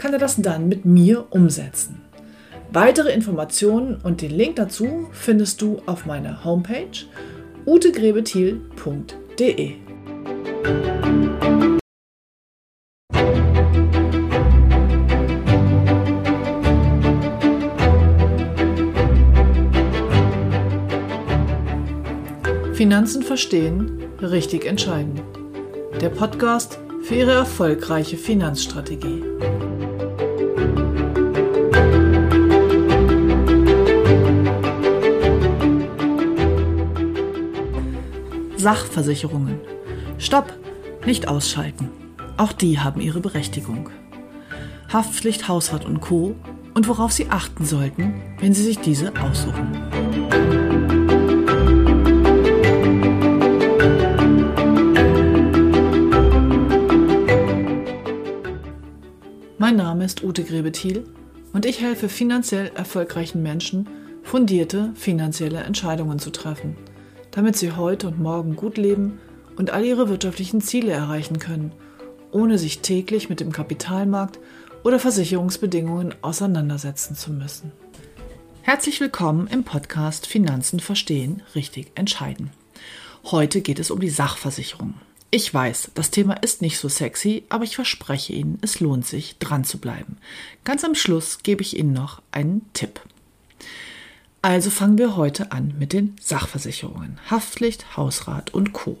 kann er das dann mit mir umsetzen. Weitere Informationen und den Link dazu findest du auf meiner Homepage utegrebethiel.de. Finanzen verstehen, richtig entscheiden. Der Podcast für Ihre erfolgreiche Finanzstrategie. Sachversicherungen. Stopp, nicht ausschalten. Auch die haben ihre Berechtigung. Haftpflicht, Hausrat und Co. und worauf Sie achten sollten, wenn Sie sich diese aussuchen. Mein Name ist Ute Grebethiel und ich helfe finanziell erfolgreichen Menschen, fundierte finanzielle Entscheidungen zu treffen, damit sie heute und morgen gut leben und all ihre wirtschaftlichen Ziele erreichen können, ohne sich täglich mit dem Kapitalmarkt oder Versicherungsbedingungen auseinandersetzen zu müssen. Herzlich willkommen im Podcast Finanzen verstehen, richtig entscheiden. Heute geht es um die Sachversicherung. Ich weiß, das Thema ist nicht so sexy, aber ich verspreche Ihnen, es lohnt sich, dran zu bleiben. Ganz am Schluss gebe ich Ihnen noch einen Tipp. Also fangen wir heute an mit den Sachversicherungen. Haftpflicht, Hausrat und Co.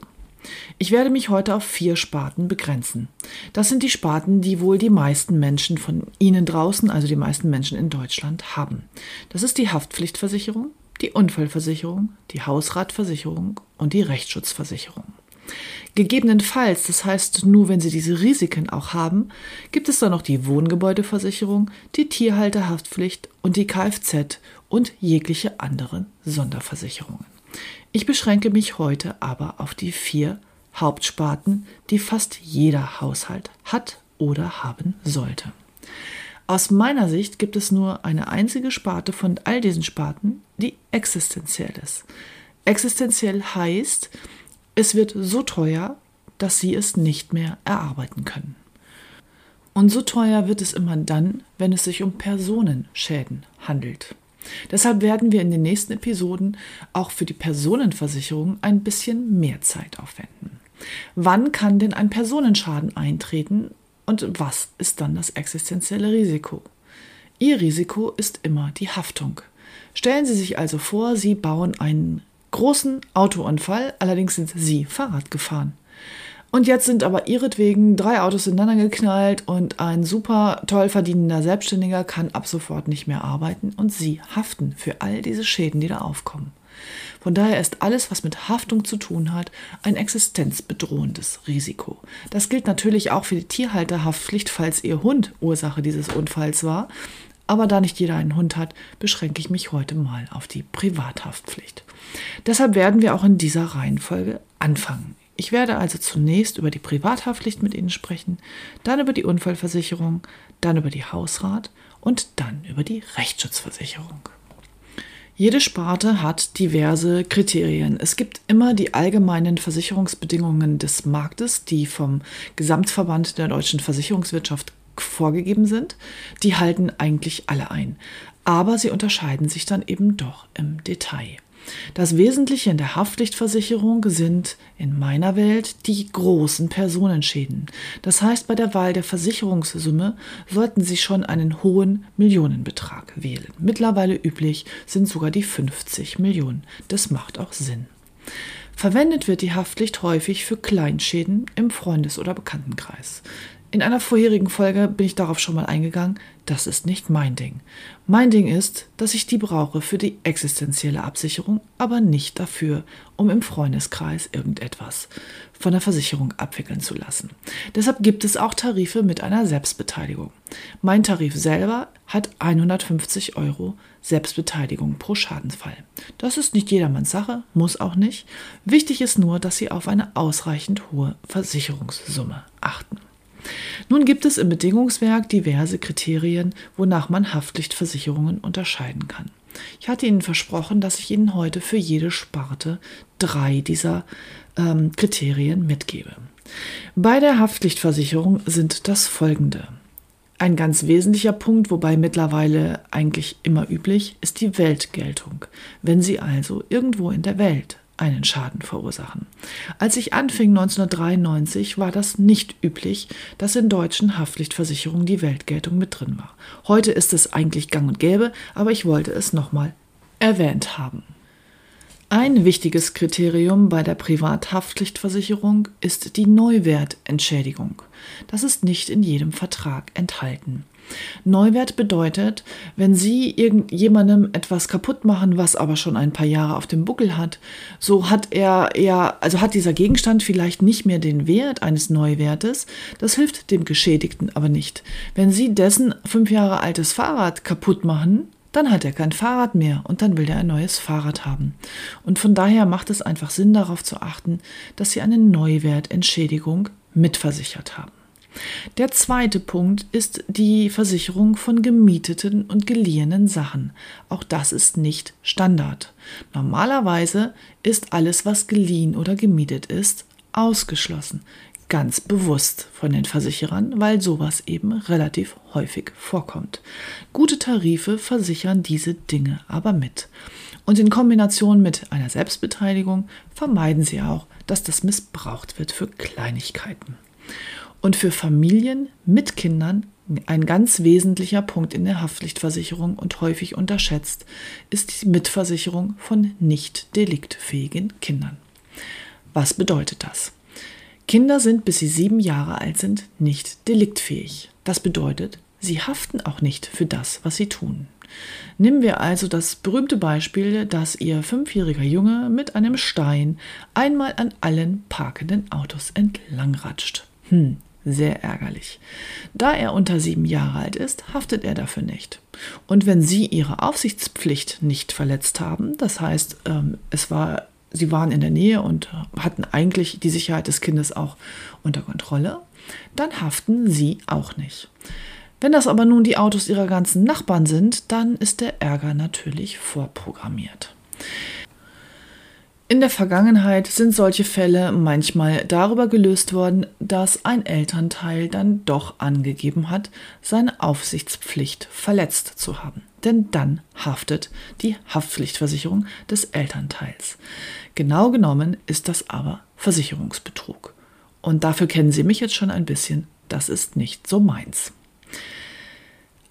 Ich werde mich heute auf vier Sparten begrenzen. Das sind die Sparten, die wohl die meisten Menschen von Ihnen draußen, also die meisten Menschen in Deutschland, haben. Das ist die Haftpflichtversicherung, die Unfallversicherung, die Hausratversicherung und die Rechtsschutzversicherung. Gegebenenfalls, das heißt nur wenn Sie diese Risiken auch haben, gibt es dann noch die Wohngebäudeversicherung, die Tierhalterhaftpflicht und die Kfz und jegliche anderen Sonderversicherungen. Ich beschränke mich heute aber auf die vier Hauptsparten, die fast jeder Haushalt hat oder haben sollte. Aus meiner Sicht gibt es nur eine einzige Sparte von all diesen Sparten, die existenziell ist. Existenziell heißt, es wird so teuer, dass sie es nicht mehr erarbeiten können. Und so teuer wird es immer dann, wenn es sich um Personenschäden handelt. Deshalb werden wir in den nächsten Episoden auch für die Personenversicherung ein bisschen mehr Zeit aufwenden. Wann kann denn ein Personenschaden eintreten und was ist dann das existenzielle Risiko? Ihr Risiko ist immer die Haftung. Stellen Sie sich also vor, Sie bauen einen großen Autounfall, allerdings sind sie Fahrrad gefahren. Und jetzt sind aber ihretwegen drei Autos ineinander geknallt und ein super toll verdienender Selbstständiger kann ab sofort nicht mehr arbeiten und sie haften für all diese Schäden, die da aufkommen. Von daher ist alles, was mit Haftung zu tun hat, ein existenzbedrohendes Risiko. Das gilt natürlich auch für die Tierhalterhaftpflicht, falls ihr Hund Ursache dieses Unfalls war. Aber da nicht jeder einen Hund hat, beschränke ich mich heute mal auf die Privathaftpflicht. Deshalb werden wir auch in dieser Reihenfolge anfangen. Ich werde also zunächst über die Privathaftpflicht mit Ihnen sprechen, dann über die Unfallversicherung, dann über die Hausrat und dann über die Rechtsschutzversicherung. Jede Sparte hat diverse Kriterien. Es gibt immer die allgemeinen Versicherungsbedingungen des Marktes, die vom Gesamtverband der deutschen Versicherungswirtschaft vorgegeben sind, die halten eigentlich alle ein. Aber sie unterscheiden sich dann eben doch im Detail. Das Wesentliche in der Haftpflichtversicherung sind in meiner Welt die großen Personenschäden. Das heißt, bei der Wahl der Versicherungssumme sollten Sie schon einen hohen Millionenbetrag wählen. Mittlerweile üblich sind sogar die 50 Millionen. Das macht auch Sinn. Verwendet wird die Haftpflicht häufig für Kleinschäden im Freundes- oder Bekanntenkreis. In einer vorherigen Folge bin ich darauf schon mal eingegangen, das ist nicht mein Ding. Mein Ding ist, dass ich die brauche für die existenzielle Absicherung, aber nicht dafür, um im Freundeskreis irgendetwas von der Versicherung abwickeln zu lassen. Deshalb gibt es auch Tarife mit einer Selbstbeteiligung. Mein Tarif selber hat 150 Euro Selbstbeteiligung pro Schadensfall. Das ist nicht jedermanns Sache, muss auch nicht. Wichtig ist nur, dass Sie auf eine ausreichend hohe Versicherungssumme achten. Nun gibt es im Bedingungswerk diverse Kriterien, wonach man Haftpflichtversicherungen unterscheiden kann. Ich hatte Ihnen versprochen, dass ich Ihnen heute für jede Sparte drei dieser ähm, Kriterien mitgebe. Bei der Haftpflichtversicherung sind das folgende. Ein ganz wesentlicher Punkt, wobei mittlerweile eigentlich immer üblich, ist die Weltgeltung. Wenn Sie also irgendwo in der Welt einen Schaden verursachen. Als ich anfing 1993, war das nicht üblich, dass in deutschen Haftpflichtversicherungen die Weltgeltung mit drin war. Heute ist es eigentlich gang und gäbe, aber ich wollte es nochmal erwähnt haben. Ein wichtiges Kriterium bei der Privathaftpflichtversicherung ist die Neuwertentschädigung. Das ist nicht in jedem Vertrag enthalten. Neuwert bedeutet, wenn Sie irgendjemandem etwas kaputt machen, was aber schon ein paar Jahre auf dem Buckel hat, so hat er ja, also hat dieser Gegenstand vielleicht nicht mehr den Wert eines Neuwertes. Das hilft dem Geschädigten aber nicht. Wenn Sie dessen fünf Jahre altes Fahrrad kaputt machen, dann hat er kein Fahrrad mehr und dann will er ein neues Fahrrad haben. Und von daher macht es einfach Sinn, darauf zu achten, dass Sie eine Neuwertentschädigung mitversichert haben. Der zweite Punkt ist die Versicherung von gemieteten und geliehenen Sachen. Auch das ist nicht Standard. Normalerweise ist alles, was geliehen oder gemietet ist, ausgeschlossen. Ganz bewusst von den Versicherern, weil sowas eben relativ häufig vorkommt. Gute Tarife versichern diese Dinge aber mit. Und in Kombination mit einer Selbstbeteiligung vermeiden sie auch, dass das missbraucht wird für Kleinigkeiten. Und für Familien mit Kindern ein ganz wesentlicher Punkt in der Haftpflichtversicherung und häufig unterschätzt ist die Mitversicherung von nicht deliktfähigen Kindern. Was bedeutet das? Kinder sind, bis sie sieben Jahre alt sind, nicht deliktfähig. Das bedeutet, sie haften auch nicht für das, was sie tun. Nehmen wir also das berühmte Beispiel, dass Ihr fünfjähriger Junge mit einem Stein einmal an allen parkenden Autos entlangratscht. Hm, sehr ärgerlich. Da er unter sieben Jahre alt ist, haftet er dafür nicht. Und wenn Sie Ihre Aufsichtspflicht nicht verletzt haben, das heißt, ähm, es war, Sie waren in der Nähe und hatten eigentlich die Sicherheit des Kindes auch unter Kontrolle, dann haften Sie auch nicht. Wenn das aber nun die Autos Ihrer ganzen Nachbarn sind, dann ist der Ärger natürlich vorprogrammiert. In der Vergangenheit sind solche Fälle manchmal darüber gelöst worden, dass ein Elternteil dann doch angegeben hat, seine Aufsichtspflicht verletzt zu haben. Denn dann haftet die Haftpflichtversicherung des Elternteils. Genau genommen ist das aber Versicherungsbetrug. Und dafür kennen Sie mich jetzt schon ein bisschen. Das ist nicht so meins.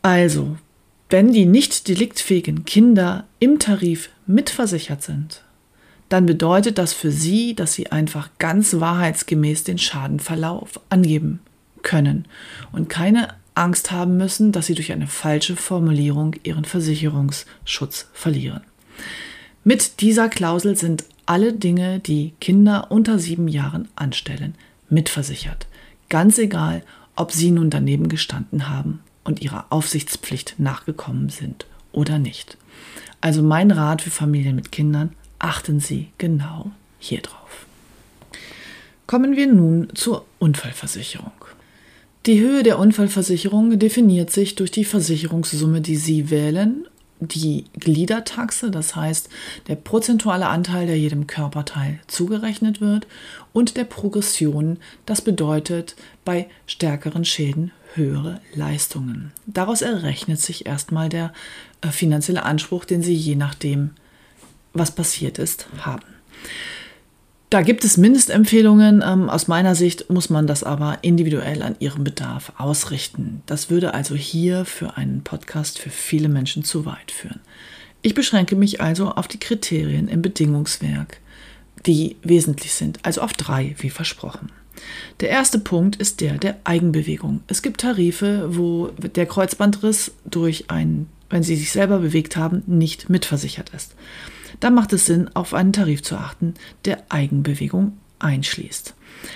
Also, wenn die nicht deliktfähigen Kinder im Tarif mitversichert sind, dann bedeutet das für Sie, dass Sie einfach ganz wahrheitsgemäß den Schadenverlauf angeben können und keine Angst haben müssen, dass Sie durch eine falsche Formulierung Ihren Versicherungsschutz verlieren. Mit dieser Klausel sind alle Dinge, die Kinder unter sieben Jahren anstellen, mitversichert. Ganz egal, ob Sie nun daneben gestanden haben und Ihrer Aufsichtspflicht nachgekommen sind oder nicht. Also mein Rat für Familien mit Kindern, achten Sie genau hier drauf. Kommen wir nun zur Unfallversicherung. Die Höhe der Unfallversicherung definiert sich durch die Versicherungssumme, die Sie wählen, die Gliedertaxe, das heißt der prozentuale Anteil, der jedem Körperteil zugerechnet wird, und der Progression, das bedeutet bei stärkeren Schäden höhere Leistungen. Daraus errechnet sich erstmal der äh, finanzielle Anspruch, den Sie je nachdem was passiert ist, haben. Da gibt es Mindestempfehlungen. Ähm, aus meiner Sicht muss man das aber individuell an ihrem Bedarf ausrichten. Das würde also hier für einen Podcast für viele Menschen zu weit führen. Ich beschränke mich also auf die Kriterien im Bedingungswerk, die wesentlich sind, also auf drei, wie versprochen. Der erste Punkt ist der der Eigenbewegung. Es gibt Tarife, wo der Kreuzbandriss durch ein, wenn Sie sich selber bewegt haben, nicht mitversichert ist. Da macht es Sinn, auf einen Tarif zu achten, der Eigenbewegung einschließt.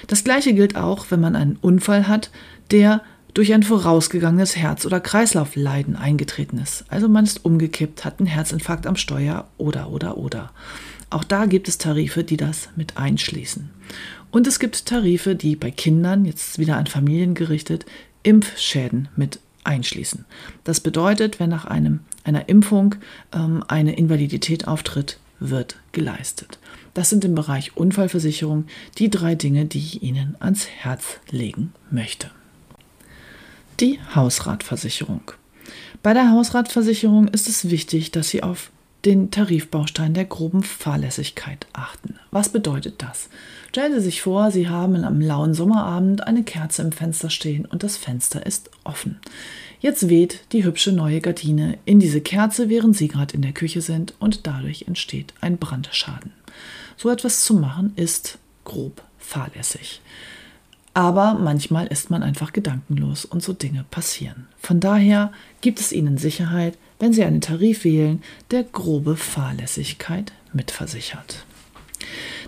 Das gleiche gilt auch, wenn man einen Unfall hat, der durch ein vorausgegangenes Herz- oder Kreislaufleiden eingetreten ist. Also man ist umgekippt, hat einen Herzinfarkt am Steuer oder oder oder. Auch da gibt es Tarife, die das mit einschließen. Und es gibt Tarife, die bei Kindern, jetzt wieder an Familien gerichtet, Impfschäden mit einschließen. Das bedeutet, wenn nach einem, einer Impfung ähm, eine Invalidität auftritt, wird geleistet. Das sind im Bereich Unfallversicherung die drei Dinge, die ich Ihnen ans Herz legen möchte. Die Hausratversicherung. Bei der Hausratversicherung ist es wichtig, dass Sie auf den Tarifbaustein der groben Fahrlässigkeit achten. Was bedeutet das? Stellen Sie sich vor, Sie haben am lauen Sommerabend eine Kerze im Fenster stehen und das Fenster ist offen. Jetzt weht die hübsche neue Gardine in diese Kerze, während Sie gerade in der Küche sind und dadurch entsteht ein Brandschaden. So etwas zu machen ist grob fahrlässig. Aber manchmal ist man einfach gedankenlos und so Dinge passieren. Von daher gibt es Ihnen Sicherheit, wenn Sie einen Tarif wählen, der grobe Fahrlässigkeit mitversichert.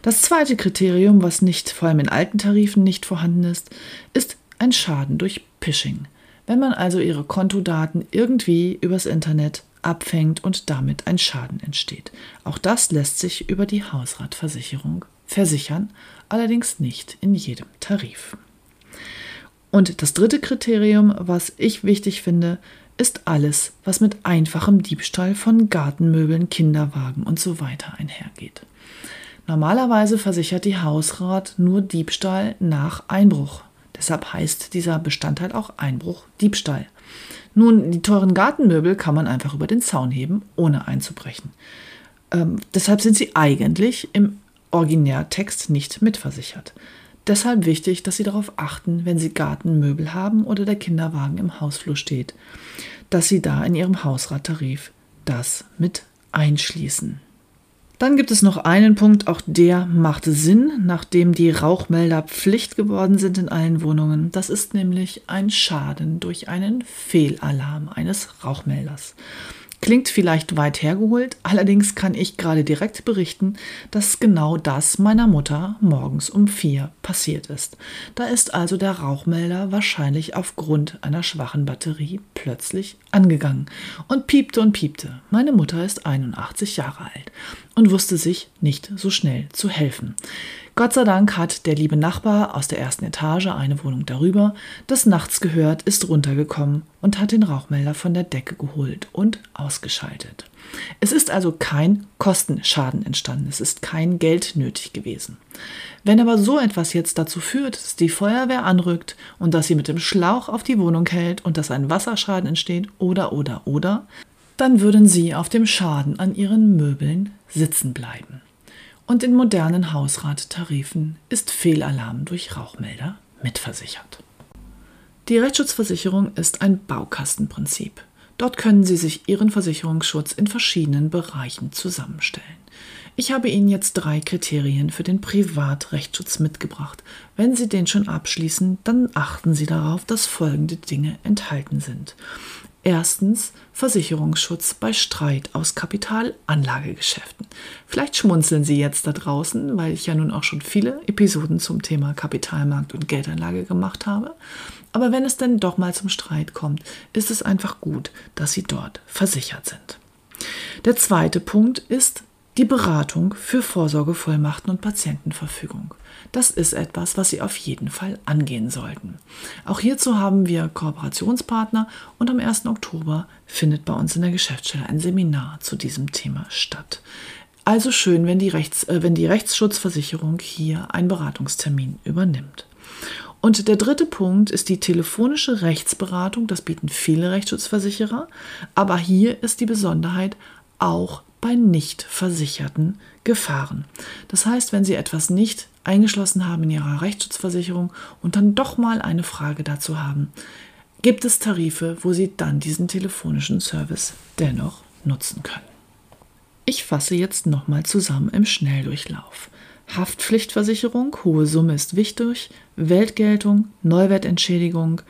Das zweite Kriterium, was nicht vor allem in alten Tarifen nicht vorhanden ist, ist ein Schaden durch Phishing. Wenn man also ihre Kontodaten irgendwie übers Internet abfängt und damit ein Schaden entsteht. Auch das lässt sich über die Hausratversicherung versichern, allerdings nicht in jedem Tarif. Und das dritte Kriterium, was ich wichtig finde, ist alles, was mit einfachem Diebstahl von Gartenmöbeln, Kinderwagen und so weiter einhergeht. Normalerweise versichert die Hausrat nur Diebstahl nach Einbruch. Deshalb heißt dieser Bestandteil auch Einbruch Diebstahl. Nun, die teuren Gartenmöbel kann man einfach über den Zaun heben, ohne einzubrechen. Ähm, deshalb sind sie eigentlich im Originärtext nicht mitversichert. Deshalb wichtig, dass Sie darauf achten, wenn Sie Gartenmöbel haben oder der Kinderwagen im Hausflur steht, dass Sie da in Ihrem Hausrattarif das mit einschließen. Dann gibt es noch einen Punkt, auch der macht Sinn, nachdem die Rauchmelder Pflicht geworden sind in allen Wohnungen. Das ist nämlich ein Schaden durch einen Fehlalarm eines Rauchmelders. Klingt vielleicht weit hergeholt, allerdings kann ich gerade direkt berichten, dass genau das meiner Mutter morgens um vier passiert ist. Da ist also der Rauchmelder wahrscheinlich aufgrund einer schwachen Batterie plötzlich angegangen und piepte und piepte. Meine Mutter ist 81 Jahre alt und wusste sich nicht so schnell zu helfen. Gott sei Dank hat der liebe Nachbar aus der ersten Etage eine Wohnung darüber, das nachts gehört, ist runtergekommen und hat den Rauchmelder von der Decke geholt und ausgeschaltet. Es ist also kein Kostenschaden entstanden, es ist kein Geld nötig gewesen. Wenn aber so etwas jetzt dazu führt, dass die Feuerwehr anrückt und dass sie mit dem Schlauch auf die Wohnung hält und dass ein Wasserschaden entsteht oder oder oder, dann würden sie auf dem Schaden an ihren Möbeln sitzen bleiben und in modernen Hausrattarifen ist Fehlalarm durch Rauchmelder mitversichert. Die Rechtsschutzversicherung ist ein Baukastenprinzip. Dort können Sie sich Ihren Versicherungsschutz in verschiedenen Bereichen zusammenstellen. Ich habe Ihnen jetzt drei Kriterien für den Privatrechtsschutz mitgebracht. Wenn Sie den schon abschließen, dann achten Sie darauf, dass folgende Dinge enthalten sind. Erstens Versicherungsschutz bei Streit aus Kapitalanlagegeschäften. Vielleicht schmunzeln Sie jetzt da draußen, weil ich ja nun auch schon viele Episoden zum Thema Kapitalmarkt und Geldanlage gemacht habe. Aber wenn es denn doch mal zum Streit kommt, ist es einfach gut, dass Sie dort versichert sind. Der zweite Punkt ist die Beratung für Vorsorgevollmachten und Patientenverfügung. Das ist etwas, was Sie auf jeden Fall angehen sollten. Auch hierzu haben wir Kooperationspartner und am 1. Oktober findet bei uns in der Geschäftsstelle ein Seminar zu diesem Thema statt. Also schön, wenn die, Rechts, äh, wenn die Rechtsschutzversicherung hier einen Beratungstermin übernimmt. Und der dritte Punkt ist die telefonische Rechtsberatung. Das bieten viele Rechtsschutzversicherer. Aber hier ist die Besonderheit auch bei nicht versicherten Gefahren. Das heißt, wenn Sie etwas nicht eingeschlossen haben in Ihrer Rechtsschutzversicherung und dann doch mal eine Frage dazu haben, gibt es Tarife, wo Sie dann diesen telefonischen Service dennoch nutzen können. Ich fasse jetzt nochmal zusammen im Schnelldurchlauf. Haftpflichtversicherung, hohe Summe ist wichtig, Weltgeltung, Neuwertentschädigung,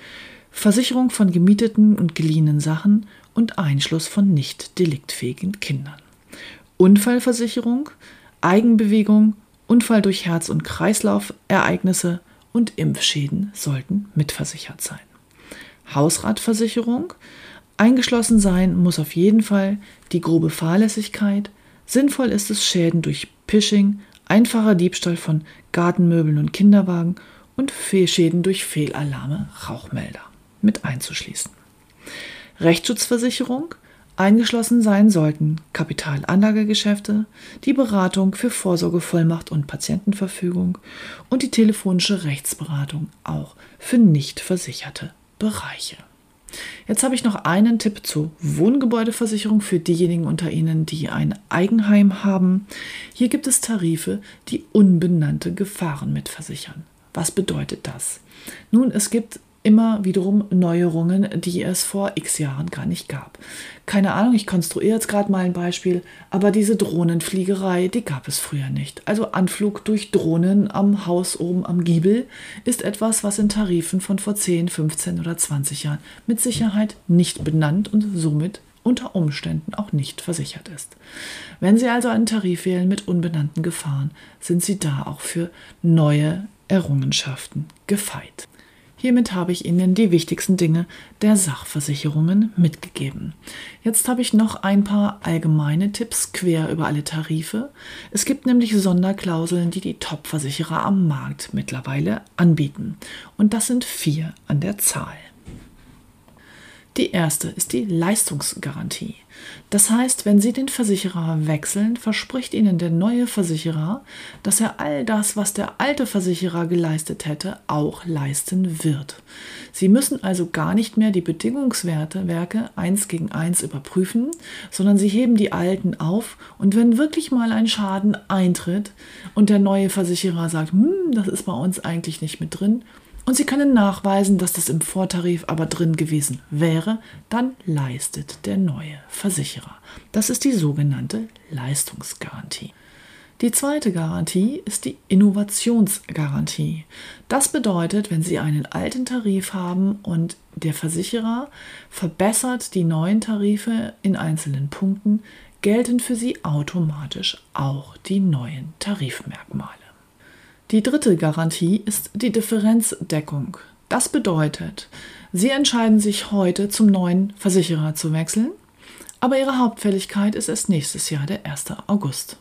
Versicherung von gemieteten und geliehenen Sachen und Einschluss von nicht deliktfähigen Kindern. Unfallversicherung, Eigenbewegung, Unfall durch Herz- und Kreislaufereignisse und Impfschäden sollten mitversichert sein. Hausratversicherung, eingeschlossen sein muss auf jeden Fall die grobe Fahrlässigkeit, sinnvoll ist es Schäden durch Phishing, einfacher Diebstahl von Gartenmöbeln und Kinderwagen und Fehlschäden durch Fehlalarme, Rauchmelder mit einzuschließen. Rechtsschutzversicherung eingeschlossen sein sollten Kapitalanlagegeschäfte, die Beratung für Vorsorgevollmacht und Patientenverfügung und die telefonische Rechtsberatung auch für nicht versicherte Bereiche. Jetzt habe ich noch einen Tipp zur Wohngebäudeversicherung für diejenigen unter Ihnen, die ein Eigenheim haben. Hier gibt es Tarife, die unbenannte Gefahren mitversichern. Was bedeutet das? Nun, es gibt immer wiederum Neuerungen, die es vor x Jahren gar nicht gab. Keine Ahnung, ich konstruiere jetzt gerade mal ein Beispiel, aber diese Drohnenfliegerei, die gab es früher nicht. Also Anflug durch Drohnen am Haus oben am Giebel ist etwas, was in Tarifen von vor 10, 15 oder 20 Jahren mit Sicherheit nicht benannt und somit unter Umständen auch nicht versichert ist. Wenn Sie also einen Tarif wählen mit unbenannten Gefahren, sind Sie da auch für neue Errungenschaften gefeit. Hiermit habe ich Ihnen die wichtigsten Dinge der Sachversicherungen mitgegeben. Jetzt habe ich noch ein paar allgemeine Tipps quer über alle Tarife. Es gibt nämlich Sonderklauseln, die die Top-Versicherer am Markt mittlerweile anbieten. Und das sind vier an der Zahl. Die erste ist die Leistungsgarantie. Das heißt, wenn Sie den Versicherer wechseln, verspricht Ihnen der neue Versicherer, dass er all das, was der alte Versicherer geleistet hätte, auch leisten wird. Sie müssen also gar nicht mehr die Bedingungswerte Werke eins gegen eins überprüfen, sondern Sie heben die alten auf und wenn wirklich mal ein Schaden eintritt und der neue Versicherer sagt, hm, das ist bei uns eigentlich nicht mit drin, und Sie können nachweisen, dass das im Vortarif aber drin gewesen wäre, dann leistet der neue Versicherer. Das ist die sogenannte Leistungsgarantie. Die zweite Garantie ist die Innovationsgarantie. Das bedeutet, wenn Sie einen alten Tarif haben und der Versicherer verbessert die neuen Tarife in einzelnen Punkten, gelten für Sie automatisch auch die neuen Tarifmerkmale. Die dritte Garantie ist die Differenzdeckung. Das bedeutet, Sie entscheiden sich heute zum neuen Versicherer zu wechseln, aber Ihre Hauptfälligkeit ist erst nächstes Jahr, der 1. August.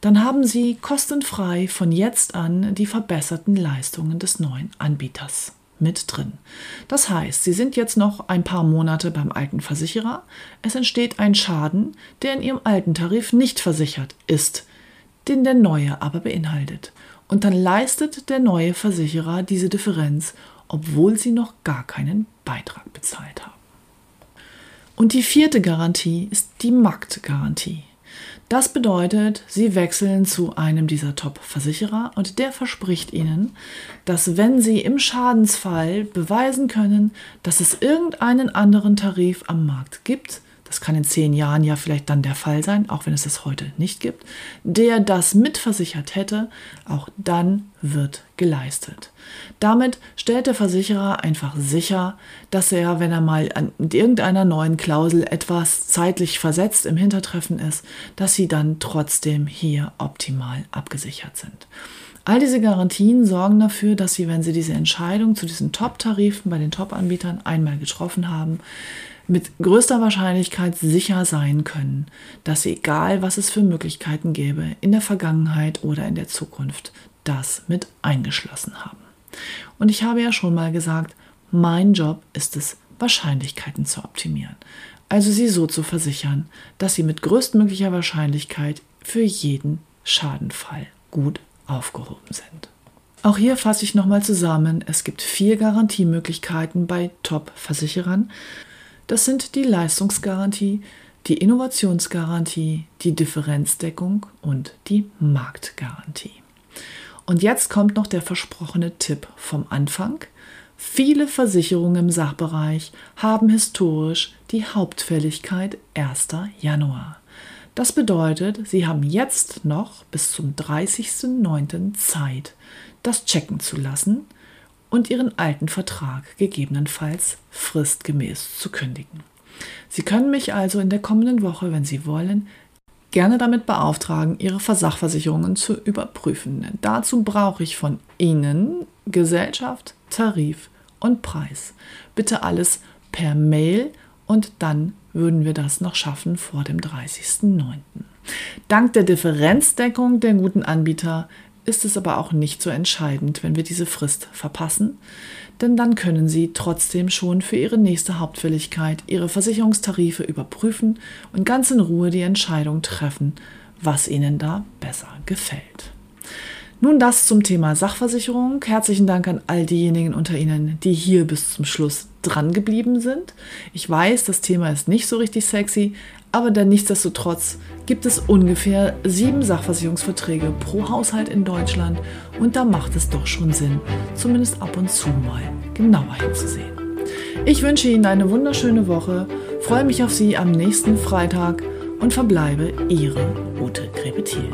Dann haben Sie kostenfrei von jetzt an die verbesserten Leistungen des neuen Anbieters mit drin. Das heißt, Sie sind jetzt noch ein paar Monate beim alten Versicherer. Es entsteht ein Schaden, der in Ihrem alten Tarif nicht versichert ist, den der neue aber beinhaltet. Und dann leistet der neue Versicherer diese Differenz, obwohl sie noch gar keinen Beitrag bezahlt haben. Und die vierte Garantie ist die Marktgarantie. Das bedeutet, Sie wechseln zu einem dieser Top-Versicherer und der verspricht Ihnen, dass wenn Sie im Schadensfall beweisen können, dass es irgendeinen anderen Tarif am Markt gibt, das kann in zehn Jahren ja vielleicht dann der Fall sein, auch wenn es das heute nicht gibt, der das mitversichert hätte, auch dann wird geleistet. Damit stellt der Versicherer einfach sicher, dass er, wenn er mal an irgendeiner neuen Klausel etwas zeitlich versetzt im Hintertreffen ist, dass sie dann trotzdem hier optimal abgesichert sind. All diese Garantien sorgen dafür, dass Sie, wenn Sie diese Entscheidung zu diesen Top-Tarifen bei den Top-Anbietern einmal getroffen haben, mit größter Wahrscheinlichkeit sicher sein können, dass egal was es für Möglichkeiten gäbe, in der Vergangenheit oder in der Zukunft, das mit eingeschlossen haben. Und ich habe ja schon mal gesagt, mein Job ist es, Wahrscheinlichkeiten zu optimieren. Also sie so zu versichern, dass sie mit größtmöglicher Wahrscheinlichkeit für jeden Schadenfall gut aufgehoben sind. Auch hier fasse ich nochmal zusammen, es gibt vier Garantiemöglichkeiten bei Top-Versicherern. Das sind die Leistungsgarantie, die Innovationsgarantie, die Differenzdeckung und die Marktgarantie. Und jetzt kommt noch der versprochene Tipp vom Anfang. Viele Versicherungen im Sachbereich haben historisch die Hauptfälligkeit 1. Januar. Das bedeutet, Sie haben jetzt noch bis zum 30.09. Zeit, das checken zu lassen und Ihren alten Vertrag gegebenenfalls fristgemäß zu kündigen. Sie können mich also in der kommenden Woche, wenn Sie wollen, gerne damit beauftragen, Ihre Versachversicherungen zu überprüfen. Dazu brauche ich von Ihnen Gesellschaft, Tarif und Preis. Bitte alles per Mail und dann würden wir das noch schaffen vor dem 30.09. Dank der Differenzdeckung der guten Anbieter ist es aber auch nicht so entscheidend, wenn wir diese Frist verpassen, denn dann können Sie trotzdem schon für Ihre nächste Hauptfälligkeit Ihre Versicherungstarife überprüfen und ganz in Ruhe die Entscheidung treffen, was Ihnen da besser gefällt. Nun das zum Thema Sachversicherung. Herzlichen Dank an all diejenigen unter Ihnen, die hier bis zum Schluss dran geblieben sind. Ich weiß, das Thema ist nicht so richtig sexy, aber dann nichtsdestotrotz gibt es ungefähr sieben Sachversicherungsverträge pro Haushalt in Deutschland und da macht es doch schon Sinn, zumindest ab und zu mal genauer hinzusehen. Ich wünsche Ihnen eine wunderschöne Woche, freue mich auf Sie am nächsten Freitag und verbleibe Ihre Ute Grebethiel.